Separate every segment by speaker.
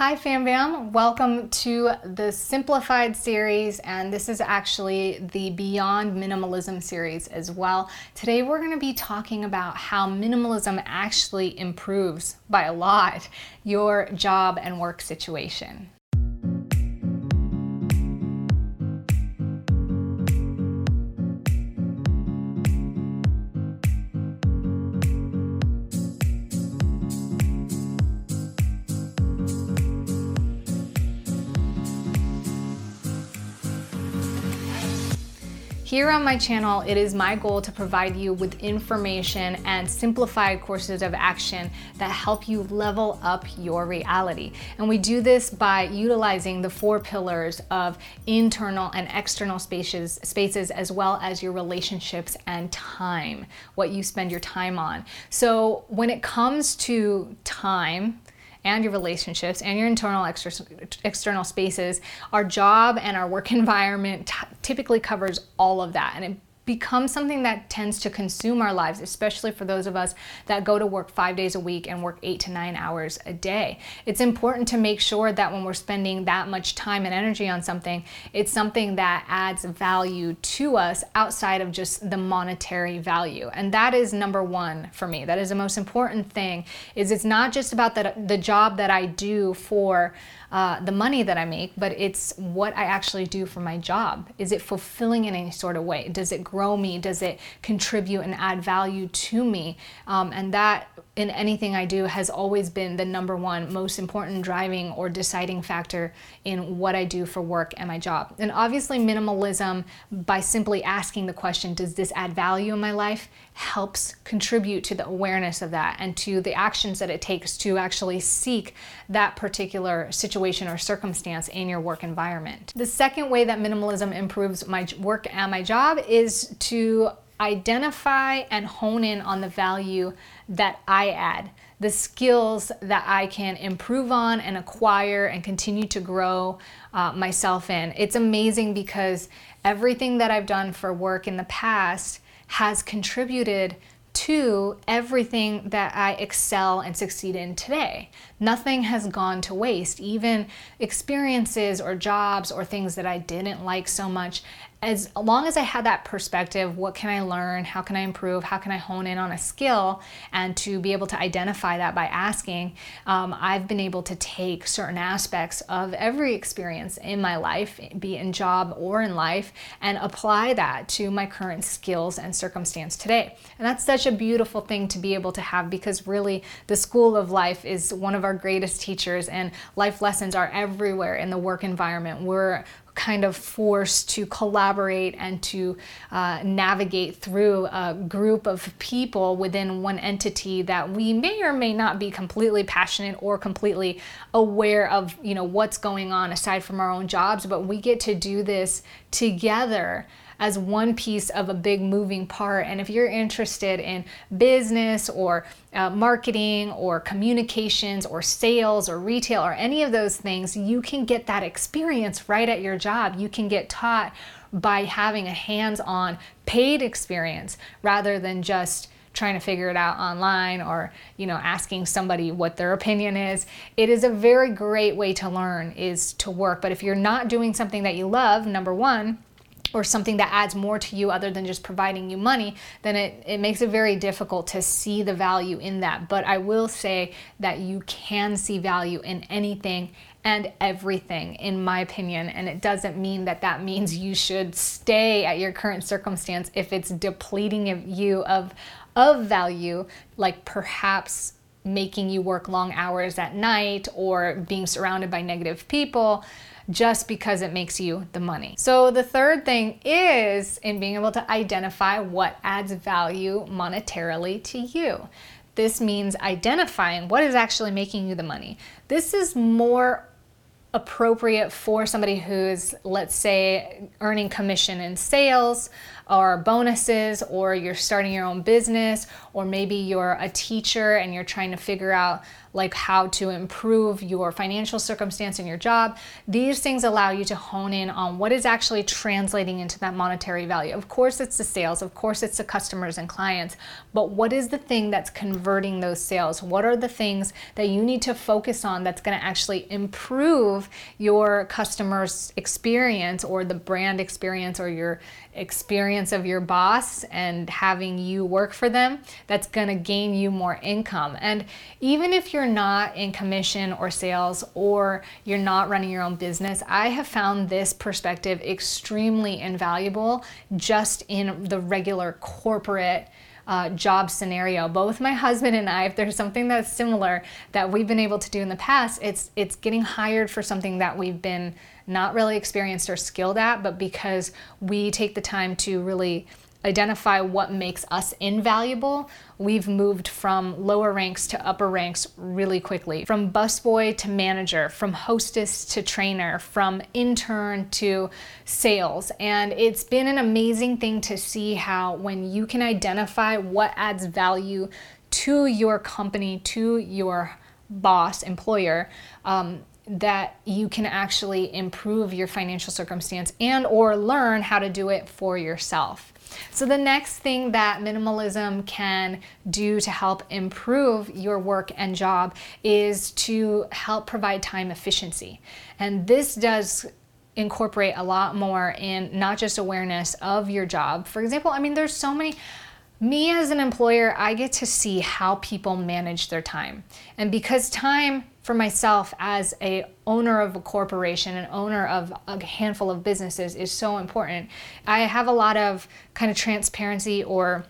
Speaker 1: Hi Fam Bam, welcome to the Simplified series and this is actually the Beyond Minimalism series as well. Today we're going to be talking about how minimalism actually improves by a lot your job and work situation. Here on my channel, it is my goal to provide you with information and simplified courses of action that help you level up your reality. And we do this by utilizing the four pillars of internal and external spaces, spaces as well as your relationships and time, what you spend your time on. So when it comes to time, and your relationships and your internal external spaces, our job and our work environment typically covers all of that. And it becomes something that tends to consume our lives, especially for those of us that go to work five days a week and work eight to nine hours a day. It's important to make sure that when we're spending that much time and energy on something, it's something that adds value to us outside of just the monetary value. And that is number one for me. That is the most important thing is it's not just about the, the job that I do for uh, the money that I make, but it's what I actually do for my job. Is it fulfilling in any sort of way? Does it grow me? Does it contribute and add value to me? Um, and that in anything I do has always been the number one most important driving or deciding factor in what I do for work and my job. And obviously, minimalism, by simply asking the question, does this add value in my life, helps contribute to the awareness of that and to the actions that it takes to actually seek that particular situation or circumstance in your work environment. The second way that minimalism improves my work and my job is to identify and hone in on the value that I add, the skills that I can improve on and acquire and continue to grow uh, myself in. It's amazing because everything that I've done for work in the past has contributed to everything that I excel and succeed in today. Nothing has gone to waste, even experiences or jobs or things that I didn't like so much as long as I had that perspective, what can I learn? How can I improve? How can I hone in on a skill? And to be able to identify that by asking, um, I've been able to take certain aspects of every experience in my life, be it in job or in life, and apply that to my current skills and circumstance today. And that's such a beautiful thing to be able to have because really the school of life is one of our greatest teachers, and life lessons are everywhere in the work environment. We're kind of forced to collaborate and to uh, navigate through a group of people within one entity that we may or may not be completely passionate or completely aware of you know what's going on aside from our own jobs. But we get to do this together as one piece of a big moving part. And if you're interested in business or uh, marketing or communications or sales or retail or any of those things, you can get that experience right at your job. You can get taught by having a hands on paid experience rather than just trying to figure it out online or you know asking somebody what their opinion is it is a very great way to learn is to work but if you're not doing something that you love number one or something that adds more to you other than just providing you money, then it, it makes it very difficult to see the value in that. But I will say that you can see value in anything and everything, in my opinion. And it doesn't mean that that means you should stay at your current circumstance if it's depleting you of, of value, like perhaps making you work long hours at night or being surrounded by negative people just because it makes you the money. So the third thing is in being able to identify what adds value monetarily to you. This means identifying what is actually making you the money. This is more appropriate for somebody who's, let's say, earning commission in sales or bonuses, or you're starting your own business, or maybe you're a teacher and you're trying to figure out like how to improve your financial circumstance in your job. These things allow you to hone in on what is actually translating into that monetary value. Of course, it's the sales, of course, it's the customers and clients, but what is the thing that's converting those sales? What are the things that you need to focus on that's going to actually improve your customer's experience or the brand experience or your experience of your boss and having you work for them that's going to gain you more income. And even if you're not in commission or sales or you're not running your own business, I have found this perspective extremely invaluable just in the regular corporate uh, job scenario. Both my husband and I, if there's something that's similar that we've been able to do in the past, it's it's getting hired for something that we've been not really experienced or skilled at, but because we take the time to really identify what makes us invaluable, we've moved from lower ranks to upper ranks really quickly. From busboy to manager, from hostess to trainer, from intern to sales. And it's been an amazing thing to see how when you can identify what adds value to your company, to your boss, employer, um, that you can actually improve your financial circumstance and or learn how to do it for yourself. So the next thing that minimalism can do to help improve your work and job is to help provide time efficiency. And this does incorporate a lot more in not just awareness of your job. For example, I mean there's so many me as an employer, I get to see how people manage their time. And because time for myself as a owner of a corporation and owner of a handful of businesses is so important. I have a lot of kind of transparency or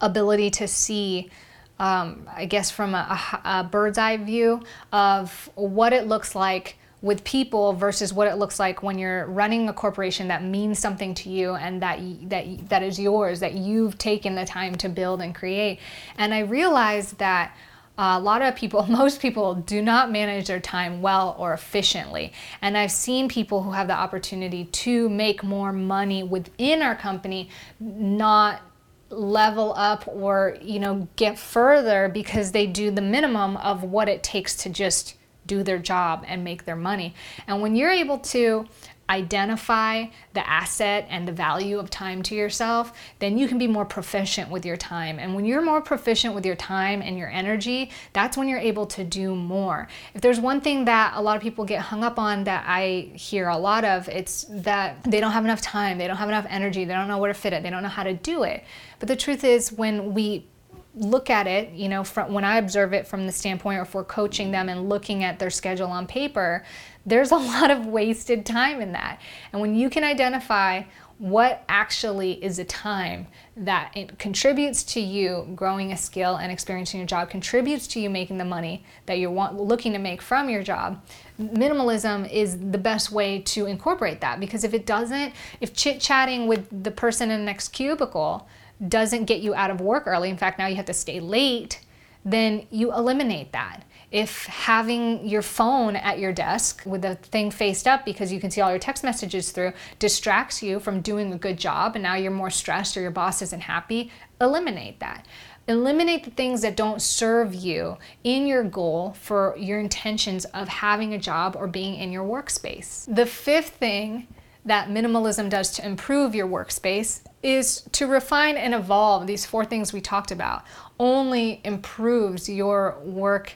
Speaker 1: ability to see um, I guess from a, a, a bird's eye view of what it looks like with people versus what it looks like when you're running a corporation that means something to you and that that that is yours that you've taken the time to build and create and i realized that a lot of people, most people, do not manage their time well or efficiently. And I've seen people who have the opportunity to make more money within our company not level up or you know get further because they do the minimum of what it takes to just do their job and make their money. And when you're able to identify the asset and the value of time to yourself, then you can be more proficient with your time. And when you're more proficient with your time and your energy, that's when you're able to do more. If there's one thing that a lot of people get hung up on that I hear a lot of, it's that they don't have enough time, they don't have enough energy, they don't know where to fit it, they don't know how to do it. But the truth is, when we look at it, you know, from when I observe it from the standpoint, or we're coaching them and looking at their schedule on paper, there's a lot of wasted time in that. And when you can identify what actually is a time that it contributes to you growing a skill and experiencing your job, contributes to you making the money that you're want, looking to make from your job, minimalism is the best way to incorporate that. Because if it doesn't, if chit chatting with the person in the next cubicle doesn't get you out of work early, in fact, now you have to stay late, then you eliminate that. If having your phone at your desk with the thing faced up because you can see all your text messages through distracts you from doing a good job and now you're more stressed or your boss isn't happy, eliminate that. Eliminate the things that don't serve you in your goal for your intentions of having a job or being in your workspace. The fifth thing that minimalism does to improve your workspace is to refine and evolve these four things we talked about only improves your work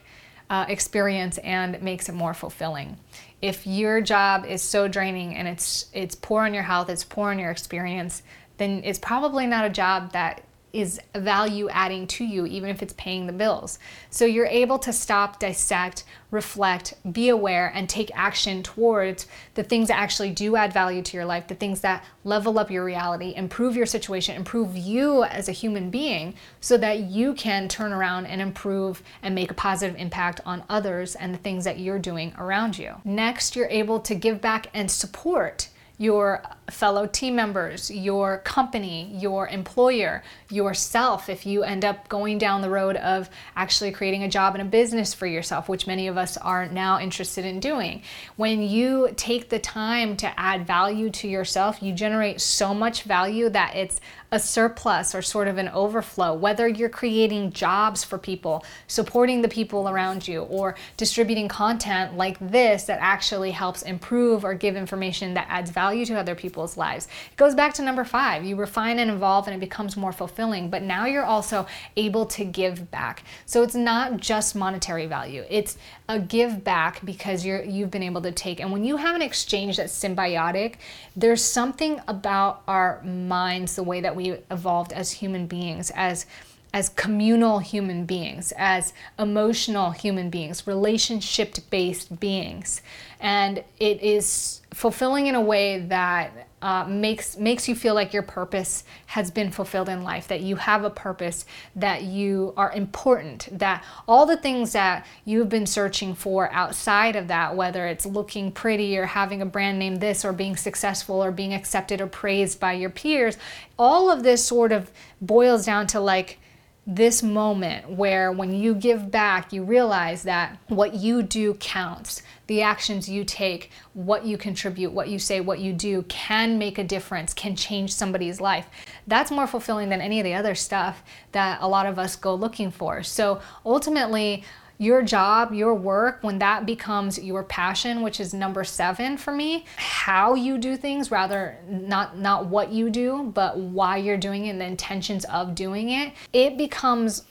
Speaker 1: uh, experience and makes it more fulfilling. If your job is so draining and it's it's poor on your health it's poor on your experience then it's probably not a job that is value adding to you, even if it's paying the bills. So you're able to stop, dissect, reflect, be aware, and take action towards the things that actually do add value to your life, the things that level up your reality, improve your situation, improve you as a human being, so that you can turn around and improve and make a positive impact on others and the things that you're doing around you. Next, you're able to give back and support your fellow team members, your company, your employer, yourself, if you end up going down the road of actually creating a job and a business for yourself, which many of us are now interested in doing. When you take the time to add value to yourself, you generate so much value that it's a surplus or sort of an overflow, whether you're creating jobs for people, supporting the people around you, or distributing content like this that actually helps improve or give information that adds value to other people's lives. It goes back to number five you refine and evolve, and it becomes more fulfilling, but now you're also able to give back. So it's not just monetary value, it's a give back because you're you've been able to take and when you have an exchange that's symbiotic there's something about our minds the way that we evolved as human beings as as communal human beings, as emotional human beings, relationship based beings. And it is fulfilling in a way that uh, makes makes you feel like your purpose has been fulfilled in life that you have a purpose that you are important that all the things that you've been searching for outside of that whether it's looking pretty or having a brand name this or being successful or being accepted or praised by your peers all of this sort of boils down to like this moment where when you give back, you realize that what you do counts. The actions you take, what you contribute, what you say, what you do can make a difference, can change somebody's life. That's more fulfilling than any of the other stuff that a lot of us go looking for. So ultimately, your job, your work, when that becomes your passion, which is number seven for me, how you do things rather not not what you do, but why you're doing it and the intentions of doing it, it becomes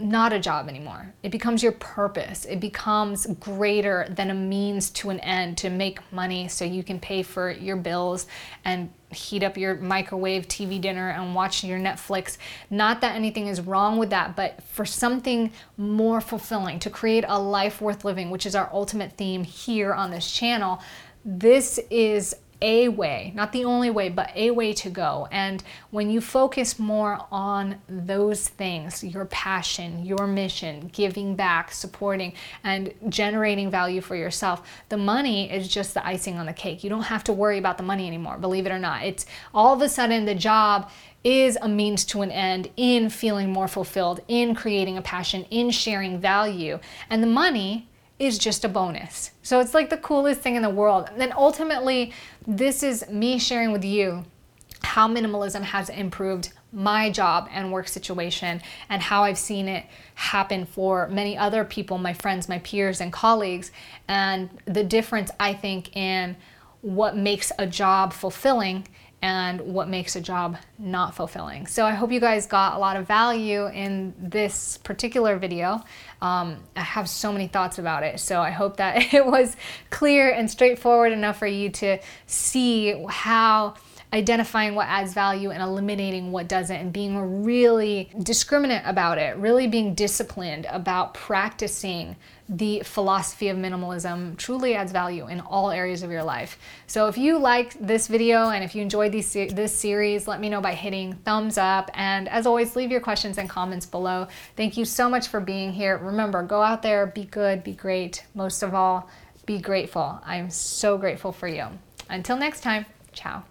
Speaker 1: not a job anymore. It becomes your purpose. It becomes greater than a means to an end to make money so you can pay for your bills and heat up your microwave TV dinner and watch your Netflix. Not that anything is wrong with that, but for something more fulfilling, to create a life worth living, which is our ultimate theme here on this channel, this is a way, not the only way, but a way to go. And when you focus more on those things, your passion, your mission, giving back, supporting, and generating value for yourself, the money is just the icing on the cake. You don't have to worry about the money anymore, believe it or not. It's all of a sudden the job is a means to an end in feeling more fulfilled, in creating a passion, in sharing value. And the money is just a bonus. So it's like the coolest thing in the world. And then ultimately, this is me sharing with you how minimalism has improved my job and work situation and how I've seen it happen for many other people, my friends, my peers, and colleagues, and the difference I think in what makes a job fulfilling and what makes a job not fulfilling. So I hope you guys got a lot of value in this particular video. Um, I have so many thoughts about it, so I hope that it was clear and straightforward enough for you to see how identifying what adds value and eliminating what doesn't and being really discriminate about it, really being disciplined about practicing the philosophy of minimalism truly adds value in all areas of your life. So if you like this video and if you enjoyed these, this series, let me know by hitting thumbs up. And as always, leave your questions and comments below. Thank you so much for being here. Remember, go out there, be good, be great. Most of all, be grateful. I'm so grateful for you. Until next time, ciao.